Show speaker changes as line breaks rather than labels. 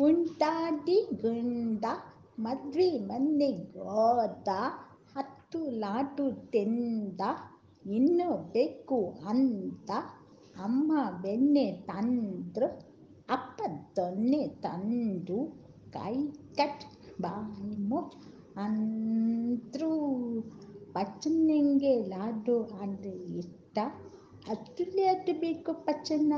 ಉಂಟಾಡಿ ಗುಂಡ ಮದ್ವೆ ಮನೆಗೋದ ಹತ್ತು ಲಾಡು ತೆಂದ ಇನ್ನೂ ಬೇಕು ಅಂತ ಅಮ್ಮ ಬೆಣ್ಣೆ ತಂದ್ರು ಅಪ್ಪ ದೊನ್ನೆ ತಂದು ಕೈ ಕಟ್ ಬಾಯಿ ಮುಚ್ಚ ಅಂದ್ರು. ಪಚ್ಚನಿಂಗೆ ಲಾಡು ಅಂದರೆ ಇಷ್ಟ. ಅದ್ರಲ್ಲಿ ಅದು ಬೇಕು ಪಚ್ಚನ